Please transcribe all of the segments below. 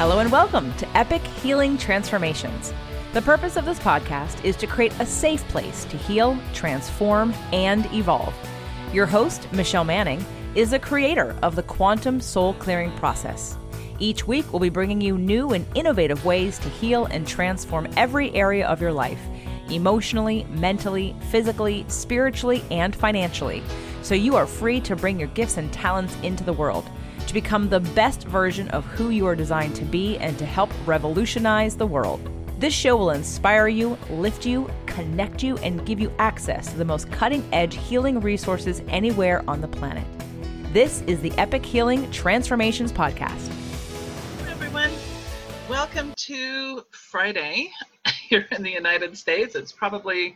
Hello and welcome to Epic Healing Transformations. The purpose of this podcast is to create a safe place to heal, transform, and evolve. Your host, Michelle Manning, is a creator of the Quantum Soul Clearing process. Each week, we'll be bringing you new and innovative ways to heal and transform every area of your life emotionally, mentally, physically, spiritually, and financially so you are free to bring your gifts and talents into the world to become the best version of who you are designed to be and to help revolutionize the world. This show will inspire you, lift you, connect you, and give you access to the most cutting edge healing resources anywhere on the planet. This is the Epic Healing Transformations Podcast. Hello, everyone. Welcome to Friday here in the United States. It's probably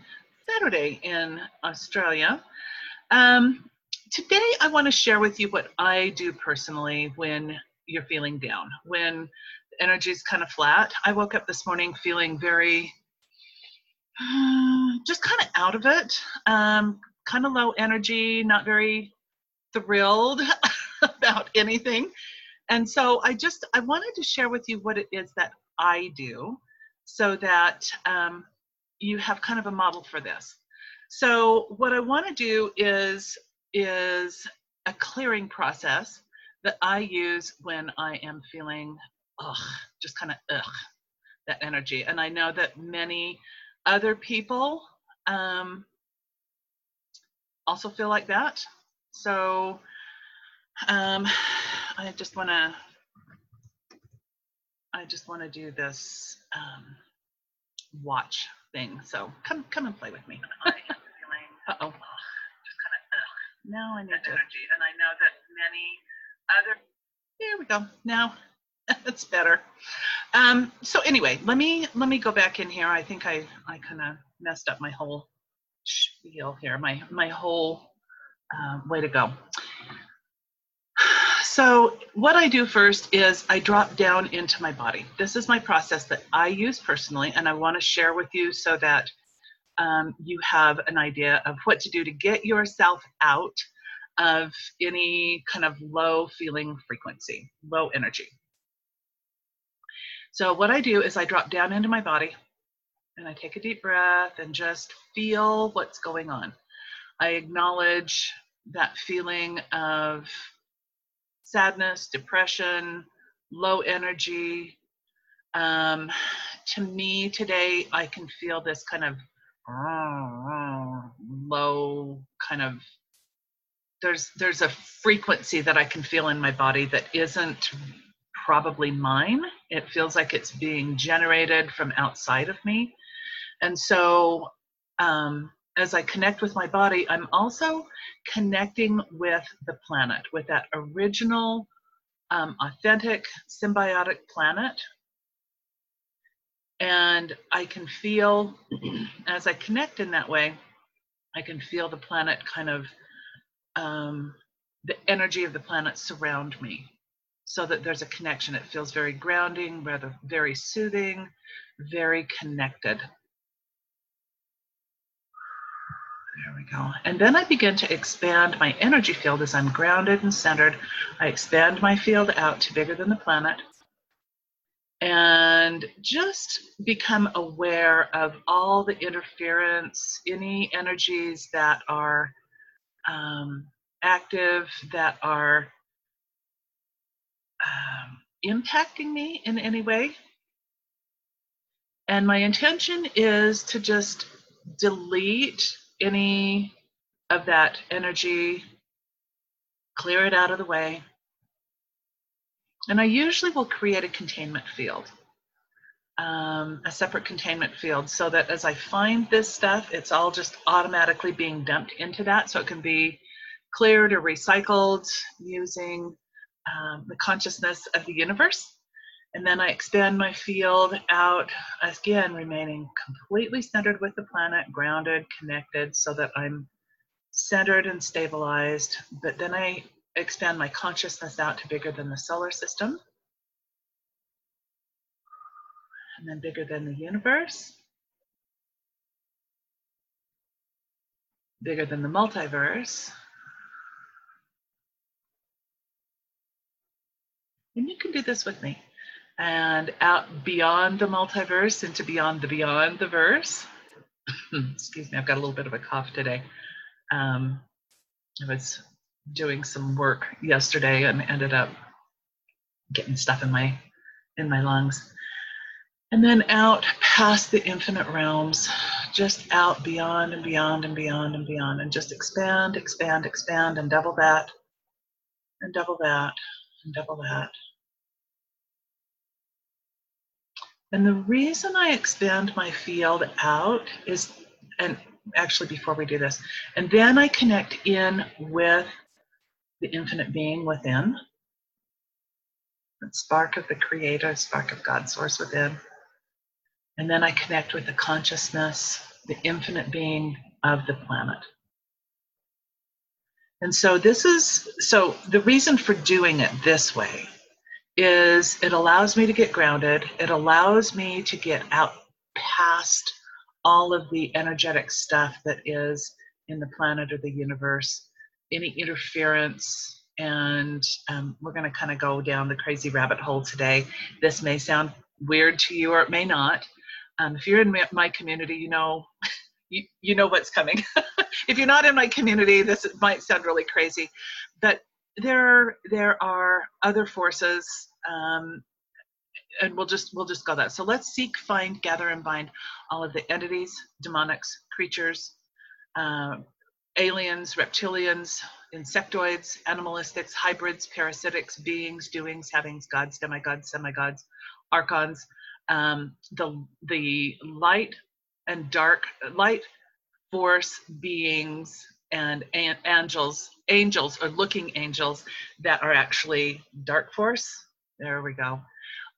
Saturday in Australia. Um, today, I want to share with you what I do personally when you're feeling down, when energy is kind of flat. I woke up this morning feeling very, just kind of out of it, um, kind of low energy, not very thrilled about anything. And so I just I wanted to share with you what it is that I do, so that um, you have kind of a model for this. So what I want to do is is a clearing process that I use when I am feeling ugh, just kind of ugh, that energy. And I know that many other people um, also feel like that. So um, I just want to I just want to do this um, watch thing. So come come and play with me. Uh oh. Just kind of now I need to energy, and I know that many other. Here we go. Now that's better. Um, so anyway, let me let me go back in here. I think I I kind of messed up my whole spiel here. My my whole uh, way to go. So what I do first is I drop down into my body. This is my process that I use personally, and I want to share with you so that um, you have an idea of what to do to get yourself out of any kind of low feeling frequency, low energy. So, what I do is I drop down into my body and I take a deep breath and just feel what's going on. I acknowledge that feeling of sadness, depression, low energy. Um, to me, today, I can feel this kind of low kind of there's there's a frequency that I can feel in my body that isn't probably mine. It feels like it's being generated from outside of me. And so um, as I connect with my body, I'm also connecting with the planet, with that original, um, authentic, symbiotic planet and I can feel, as I connect in that way, I can feel the planet kind of, um, the energy of the planet surround me so that there's a connection. It feels very grounding, rather very soothing, very connected. There we go. And then I begin to expand my energy field as I'm grounded and centered. I expand my field out to bigger than the planet and just become aware of all the interference, any energies that are um, active, that are um, impacting me in any way. And my intention is to just delete any of that energy, clear it out of the way, and I usually will create a containment field, um, a separate containment field, so that as I find this stuff, it's all just automatically being dumped into that. So it can be cleared or recycled using um, the consciousness of the universe. And then I expand my field out, again, remaining completely centered with the planet, grounded, connected, so that I'm centered and stabilized. But then I expand my consciousness out to bigger than the solar system, and then bigger than the universe, bigger than the multiverse. And you can do this with me. and out beyond the multiverse into beyond the beyond the verse. Excuse me, I've got a little bit of a cough today. Um, I was doing some work yesterday and ended up getting stuff in my in my lungs. And then out past the infinite realms, just out beyond and beyond and beyond and beyond, and just expand, expand, expand, and double that, and double that, and double that. And the reason I expand my field out is, and actually before we do this, and then I connect in with the infinite being within, the spark of the creator, spark of God source within. And then I connect with the consciousness, the infinite being of the planet. And so this is so the reason for doing it this way is it allows me to get grounded. It allows me to get out past all of the energetic stuff that is in the planet or the universe, any interference. And um, we're going to kind of go down the crazy rabbit hole today. This may sound weird to you or it may not. Um, if you're in my community, you know you, you know what's coming. if you're not in my community, this might sound really crazy, but there there are other forces, um, and we'll just we'll just go that. So let's seek, find, gather, and bind all of the entities, demonics, creatures, uh, aliens, reptilians, insectoids, animalistics, hybrids, parasitics, beings, doings, havings, gods, demigods, semigods, archons, um, the the light and dark light force beings and angels angels or looking angels that are actually dark force. There we go.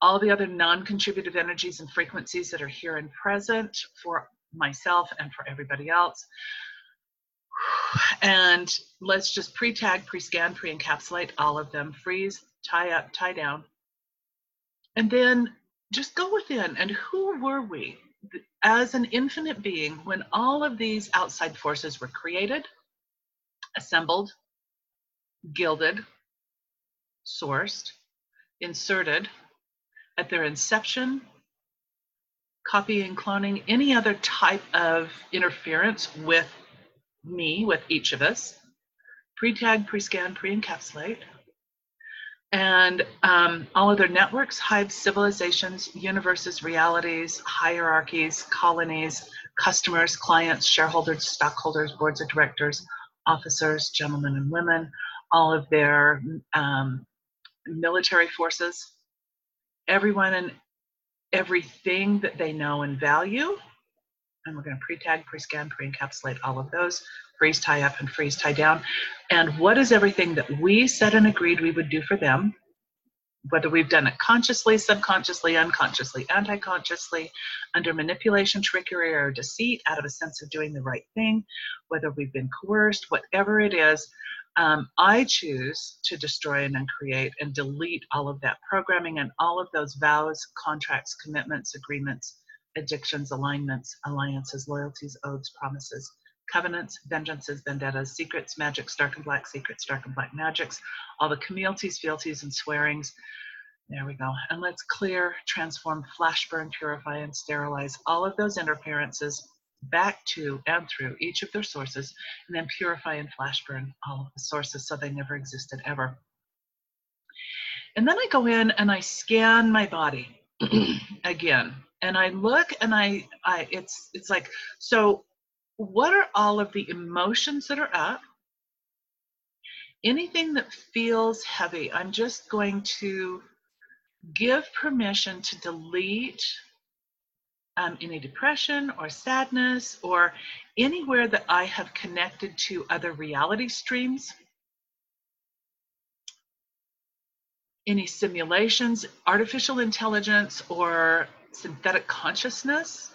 All the other non-contributive energies and frequencies that are here and present for myself and for everybody else and let's just pre-tag pre-scan pre-encapsulate all of them. Freeze tie up tie down. And then just go within. And who were we? As an infinite being when all of these outside forces were created assembled gilded sourced inserted at their inception copying cloning any other type of interference with me with each of us pre-tag pre-scan pre-encapsulate and um, all other networks, hives, civilizations, universes, realities, hierarchies, colonies, customers, clients, shareholders, stockholders, boards of directors, officers, gentlemen and women, all of their um, military forces, everyone and everything that they know and value. And we're going to pre-tag, pre-scan, pre-encapsulate all of those freeze tie up and freeze tie down. And what is everything that we said and agreed we would do for them, whether we've done it consciously, subconsciously, unconsciously, anti consciously, under manipulation, trickery, or deceit, out of a sense of doing the right thing, whether we've been coerced, whatever it is. Um, I choose to destroy and uncreate and delete all of that programming and all of those vows, contracts, commitments, agreements, addictions, alignments, alliances, loyalties, oaths, promises, covenants, vengeances, vendettas, secrets, magics, dark and black secrets, dark and black magics, all the communities, fealties, and swearings. There we go. And let's clear, transform, flash burn, purify, and sterilize all of those interferences back to and through each of their sources, and then purify and flash burn all of the sources so they never existed ever. And then I go in and I scan my body again. And I look and I, I it's it's like so what are all of the emotions that are up? Anything that feels heavy, I'm just going to give permission to delete um, any depression or sadness or anywhere that I have connected to other reality streams. Any simulations, artificial intelligence, or synthetic consciousness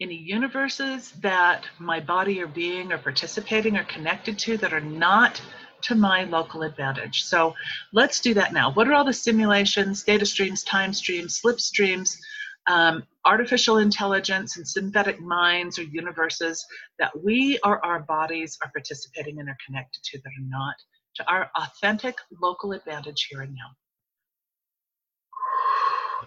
any universes that my body or being are participating or connected to that are not to my local advantage. So let's do that now. What are all the simulations, data streams, time streams, slip streams, um, artificial intelligence and synthetic minds or universes that we or our bodies are participating in or connected to that are not to our authentic local advantage here and now?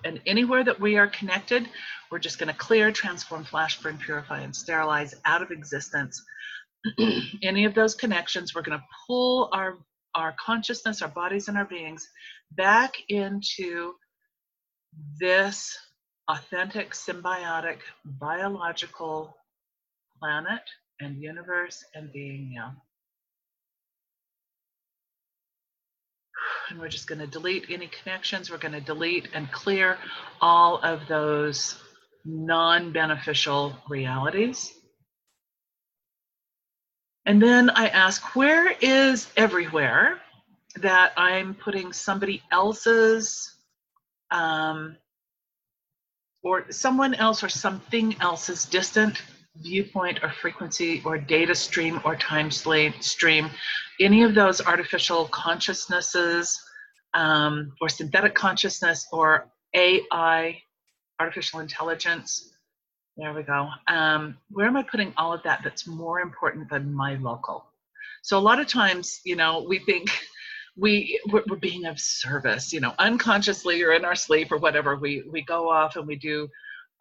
And anywhere that we are connected, we're just going to clear, transform, flash, burn, purify, and sterilize out of existence. Any of those connections, we're going to pull our, our consciousness, our bodies, and our beings back into this authentic, symbiotic, biological planet and universe and being now. And we're just going to delete any connections. We're going to delete and clear all of those non beneficial realities. And then I ask, where is everywhere that I'm putting somebody else's um, or someone else or something else's distant viewpoint or frequency or data stream or time stream, any of those artificial consciousnesses um, or synthetic consciousness or AI, artificial intelligence. There we go. Um, where am I putting all of that that's more important than my local? So a lot of times, you know, we think we we're, we're being of service, you know, unconsciously or in our sleep or whatever. We we go off and we do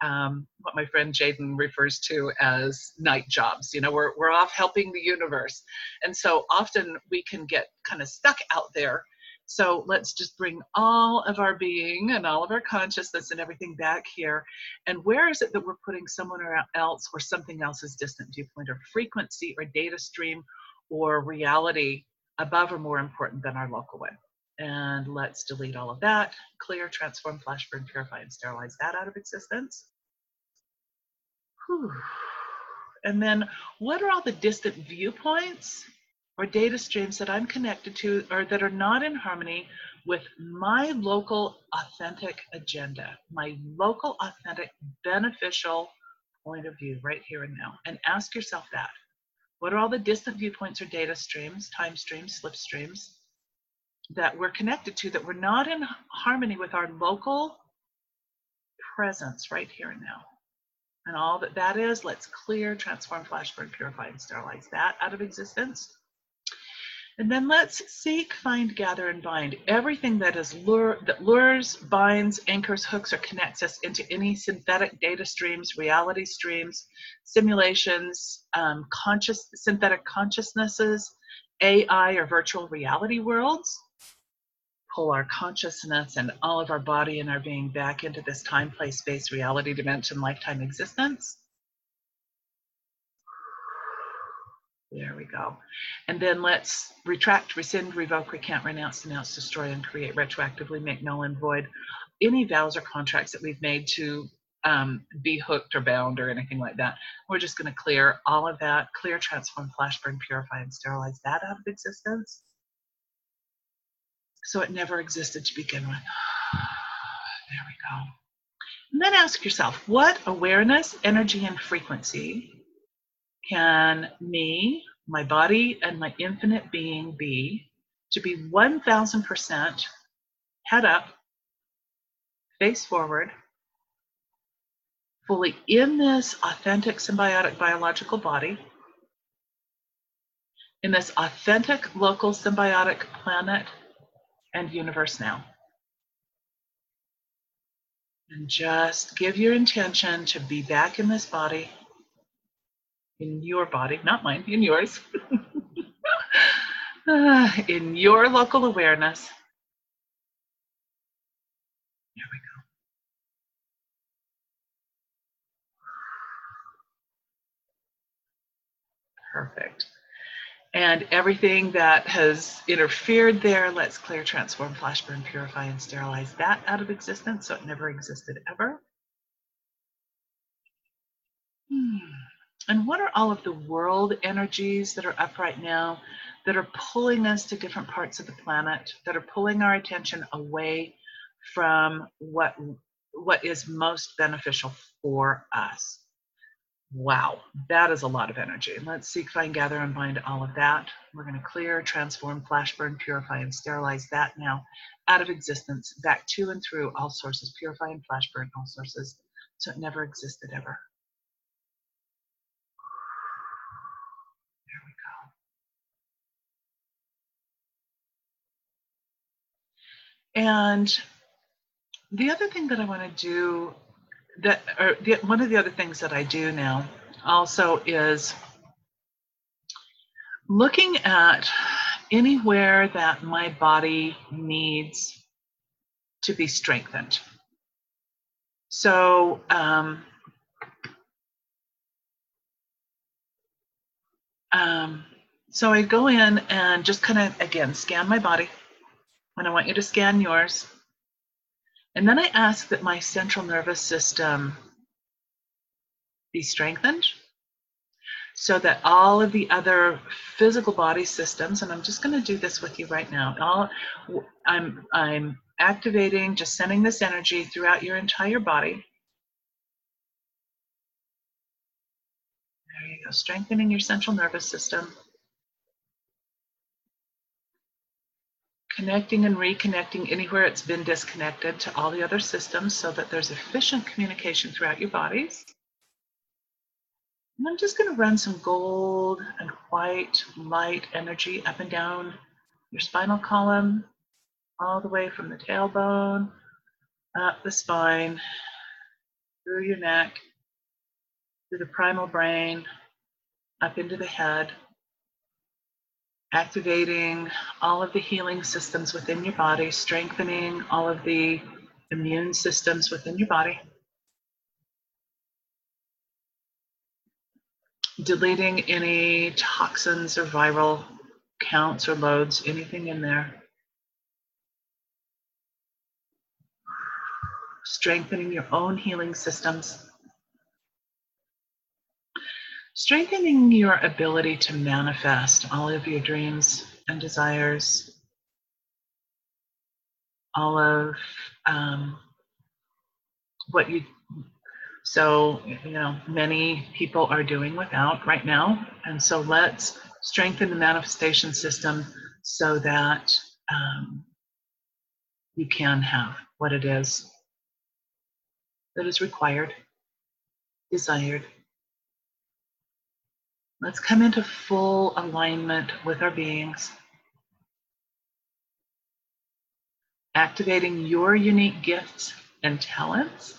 um, what my friend Jaden refers to as night jobs. You know, we're, we're off helping the universe. And so often we can get kind of stuck out there. So let's just bring all of our being and all of our consciousness and everything back here. And where is it that we're putting someone else or something else's distant viewpoint or frequency or data stream or reality above or more important than our local one? And let's delete all of that, clear, transform, flash burn, purify, and sterilize that out of existence. Whew. And then what are all the distant viewpoints or data streams that I'm connected to or that are not in harmony with my local authentic agenda, my local authentic beneficial point of view right here and now? And ask yourself that. What are all the distant viewpoints or data streams, time streams, slip streams that we're connected to that we're not in harmony with our local presence right here and now. And all that that is, let's clear, transform, flash burn, purify, and sterilize that out of existence. And then let's seek, find, gather, and bind everything that is lure, that lures, binds, anchors, hooks, or connects us into any synthetic data streams, reality streams, simulations, um, conscious synthetic consciousnesses, AI or virtual reality worlds pull our consciousness and all of our body and our being back into this time, place, space, reality, dimension, lifetime existence. There we go. And then let's retract, rescind, revoke, recant, renounce, denounce, destroy, and create retroactively, make null and void any vows or contracts that we've made to um, be hooked or bound or anything like that. We're just going to clear all of that, clear, transform, flash burn, purify, and sterilize that out of existence so it never existed to begin with. There we go. And then ask yourself, what awareness, energy, and frequency can me, my body, and my infinite being be to be 1000% head up, face forward, fully in this authentic symbiotic biological body, in this authentic local symbiotic planet and universe now. And just give your intention to be back in this body, in your body, not mine, in yours, ah, in your local awareness. There we go. Perfect. And everything that has interfered there, let's clear, transform, flash burn, purify, and sterilize that out of existence so it never existed ever. Hmm. And what are all of the world energies that are up right now that are pulling us to different parts of the planet, that are pulling our attention away from what, what is most beneficial for us? Wow, that is a lot of energy. Let's seek, find, gather, and bind all of that. We're going to clear, transform, flash burn, purify, and sterilize that now out of existence, back to and through all sources, purify and flash burn all sources, so it never existed ever. There we go. And the other thing that I want to do that or the, one of the other things that I do now also is looking at anywhere that my body needs to be strengthened. So, um, um, so I go in and just kind of again scan my body, and I want you to scan yours. And then I ask that my central nervous system be strengthened so that all of the other physical body systems, and I'm just going to do this with you right now. All, I'm, I'm activating, just sending this energy throughout your entire body. There you go, strengthening your central nervous system. Connecting and reconnecting anywhere it's been disconnected to all the other systems so that there's efficient communication throughout your bodies. And I'm just going to run some gold and white light energy up and down your spinal column, all the way from the tailbone, up the spine, through your neck, through the primal brain, up into the head, activating all of the healing systems within your body, strengthening all of the immune systems within your body. Deleting any toxins or viral counts or loads, anything in there. Strengthening your own healing systems strengthening your ability to manifest all of your dreams and desires, all of um, what you so you know many people are doing without right now. And so let's strengthen the manifestation system so that um, you can have what it is that is required desired Let's come into full alignment with our beings. Activating your unique gifts and talents.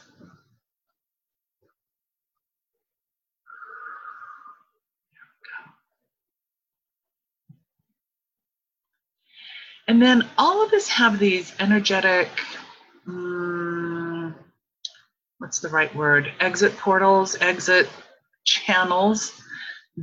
And then all of us have these energetic, um, what's the right word? Exit portals, exit channels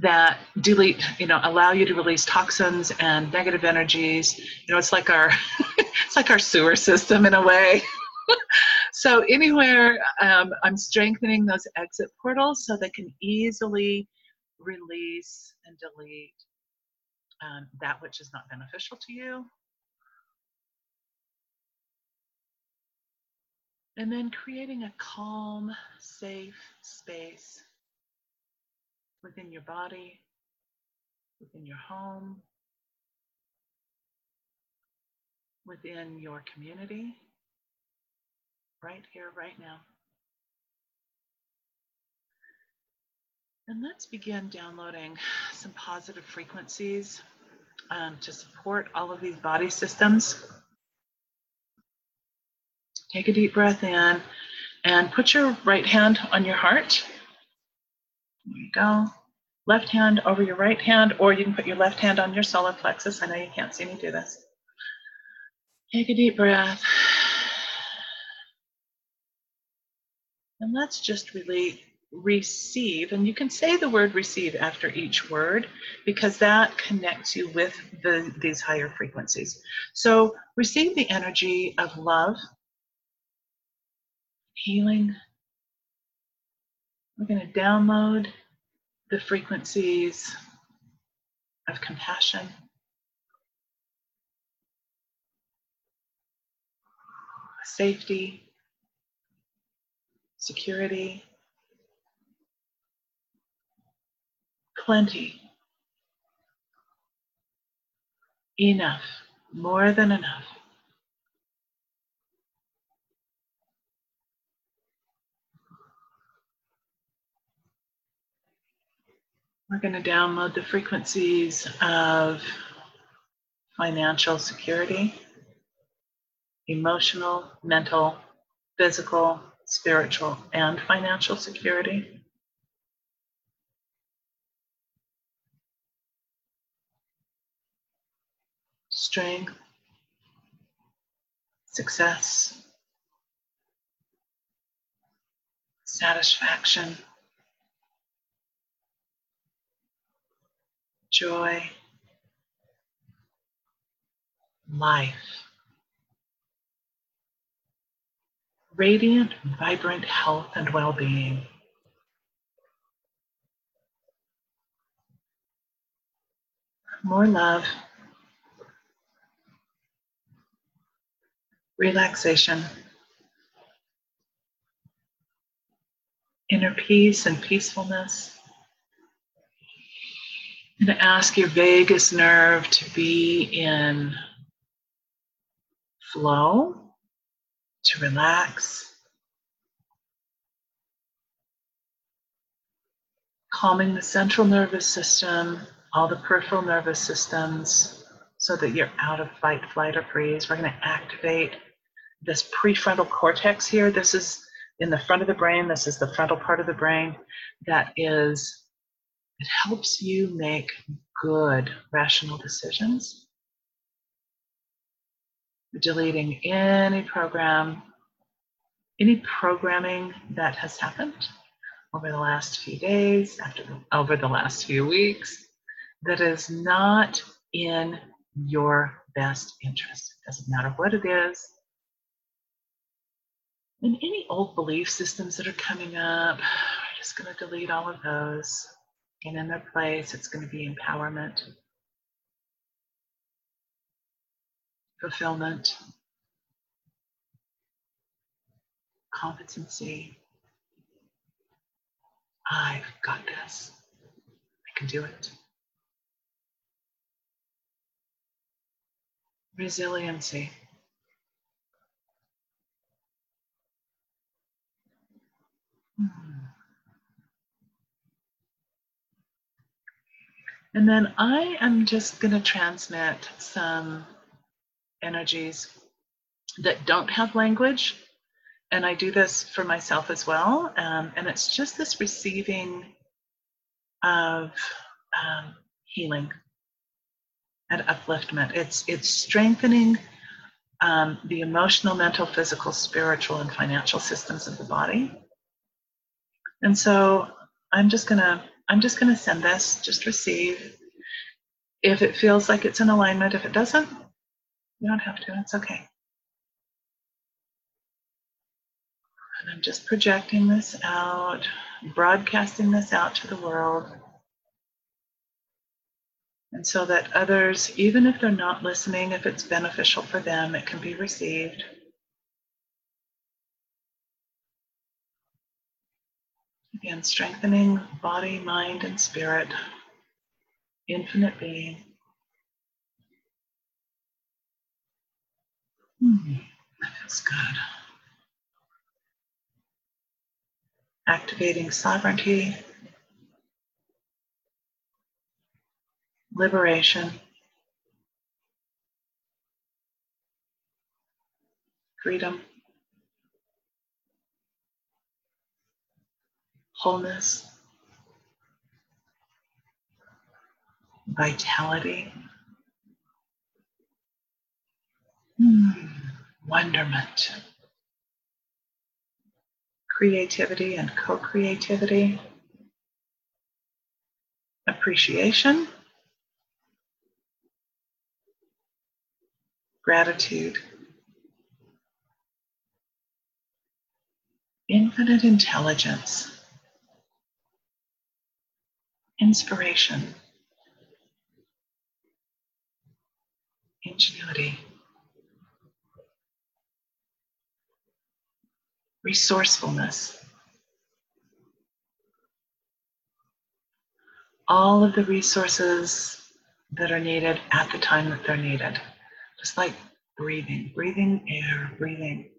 that delete, you know, allow you to release toxins and negative energies. You know, it's like our it's like our sewer system in a way. so anywhere um, I'm strengthening those exit portals so they can easily release and delete um, that which is not beneficial to you. And then creating a calm, safe space within your body, within your home, within your community, right here, right now. And let's begin downloading some positive frequencies um, to support all of these body systems. Take a deep breath in and put your right hand on your heart there you go. Left hand over your right hand, or you can put your left hand on your solar plexus. I know you can't see me do this. Take a deep breath. And let's just really receive, and you can say the word receive after each word because that connects you with the, these higher frequencies. So receive the energy of love, healing, we're going to download the frequencies of compassion. Safety, security, plenty, enough, more than enough. We're going to download the frequencies of financial security, emotional, mental, physical, spiritual, and financial security. Strength, success, satisfaction, joy, life. Radiant, vibrant health and well being. More love, relaxation, inner peace and peacefulness. And ask your vagus nerve to be in flow, to relax. Calming the central nervous system, all the peripheral nervous systems, so that you're out of fight, flight, or freeze. We're going to activate this prefrontal cortex here. This is in the front of the brain. This is the frontal part of the brain that is, it helps you make good rational decisions. Deleting any program, any programming that has happened over the last few days, after the, over the last few weeks, that is not in your best interest. It doesn't matter what it is. And any old belief systems that are coming up, we're just going to delete all of those. In their place, it's going to be empowerment, fulfillment, competency. I've got this. I can do it. Resiliency. And then I am just going to transmit some energies that don't have language. And I do this for myself as well. Um, and it's just this receiving of um, healing and upliftment. It's it's strengthening um, the emotional, mental, physical, spiritual, and financial systems of the body. And so I'm just gonna I'm just gonna send this. Just receive. If it feels like it's in alignment, if it doesn't, you don't have to. It's okay. And I'm just projecting this out, broadcasting this out to the world. And so that others, even if they're not listening, if it's beneficial for them, it can be received. Again, strengthening body, mind, and spirit, infinite being. Hmm, that feels good. Activating sovereignty, liberation, freedom, wholeness, vitality, hmm, wonderment, creativity and co creativity, appreciation. gratitude, infinite intelligence, inspiration, ingenuity, resourcefulness. All of the resources that are needed at the time that they're needed. Just like breathing, breathing air, breathing.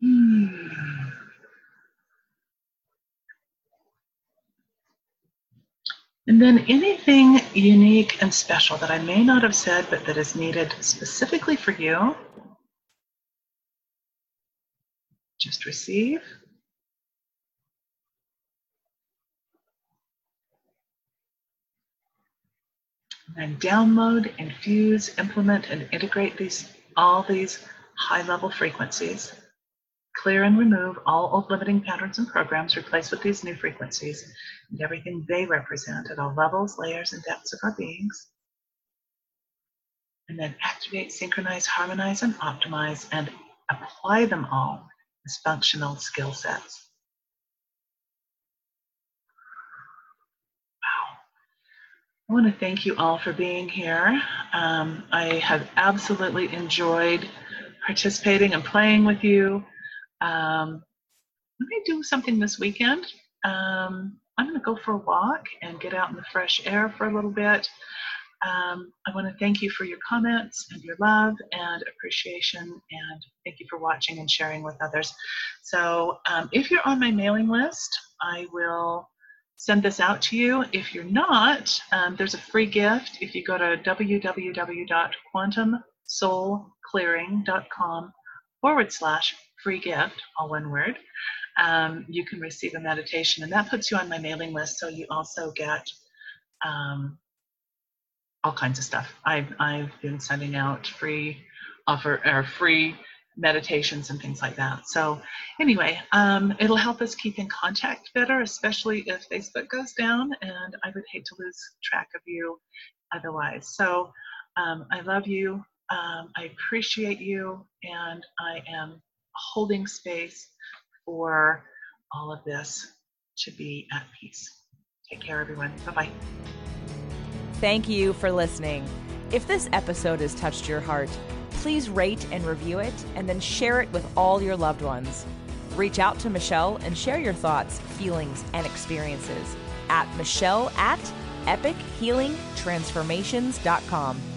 Hmm. And then anything unique and special that I may not have said, but that is needed specifically for you, Just receive. And download, infuse, implement, and integrate these all these high level frequencies. Clear and remove all old limiting patterns and programs, replace with these new frequencies and everything they represent at all levels, layers, and depths of our beings. And then activate, synchronize, harmonize, and optimize, and apply them all as functional skill sets. Wow. I want to thank you all for being here. Um, I have absolutely enjoyed participating and playing with you. Um, I may do something this weekend. Um, I'm going to go for a walk and get out in the fresh air for a little bit. Um, I want to thank you for your comments and your love and appreciation, and thank you for watching and sharing with others. So, um, if you're on my mailing list, I will send this out to you. If you're not, um, there's a free gift. If you go to www.quantumsoulclearing.com forward slash free gift, all one word, um, you can receive a meditation, and that puts you on my mailing list. So you also get um, all kinds of stuff. I've I've been sending out free offer or free meditations and things like that. So anyway, um, it'll help us keep in contact better, especially if Facebook goes down, and I would hate to lose track of you otherwise. So um, I love you. Um, I appreciate you, and I am holding space for all of this to be at peace. Take care, everyone. Bye bye. Thank you for listening. If this episode has touched your heart, please rate and review it and then share it with all your loved ones. Reach out to Michelle and share your thoughts, feelings, and experiences at Michelle at epichealingtransformations.com.